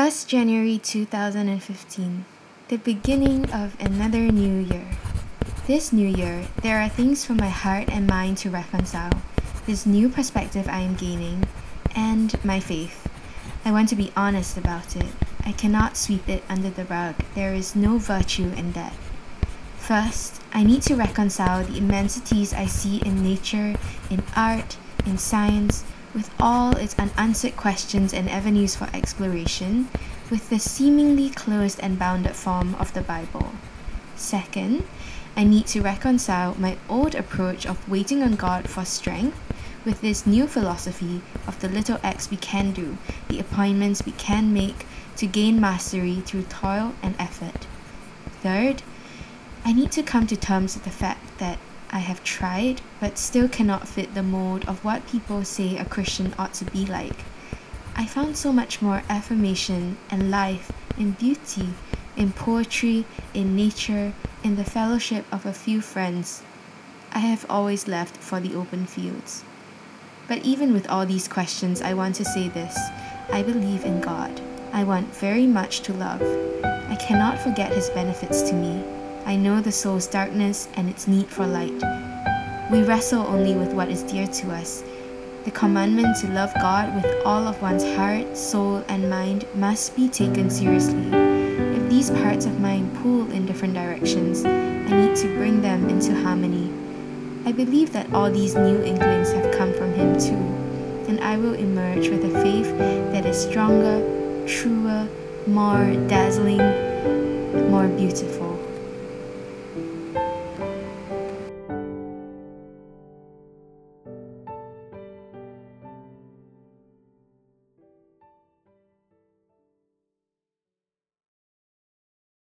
1st January 2015, the beginning of another new year. This new year, there are things for my heart and mind to reconcile, this new perspective I am gaining, and my faith. I want to be honest about it. I cannot sweep it under the rug. There is no virtue in that. First, I need to reconcile the immensities I see in nature, in art, in science, with all its unanswered questions and avenues for exploration, with the seemingly closed and bounded form of the Bible. Second, I need to reconcile my old approach of waiting on God for strength with this new philosophy of the little acts we can do, the appointments we can make to gain mastery through toil and effort. Third, I need to come to terms with the fact that I have tried, but still cannot fit the mold of what people say a Christian ought to be like. I found so much more affirmation and life and beauty in poetry, in nature, in the fellowship of a few friends. I have always left for the open fields. But even with all these questions, I want to say this I believe in God. I want very much to love. I cannot forget His benefits to me. I know the soul's darkness and its need for light. We wrestle only with what is dear to us. The commandment to love God with all of one's heart, soul, and mind must be taken seriously. If these parts of mine pull in different directions, I need to bring them into harmony. I believe that all these new inklings have come from Him too, and I will emerge with a faith that is stronger, truer, more dazzling, more beautiful.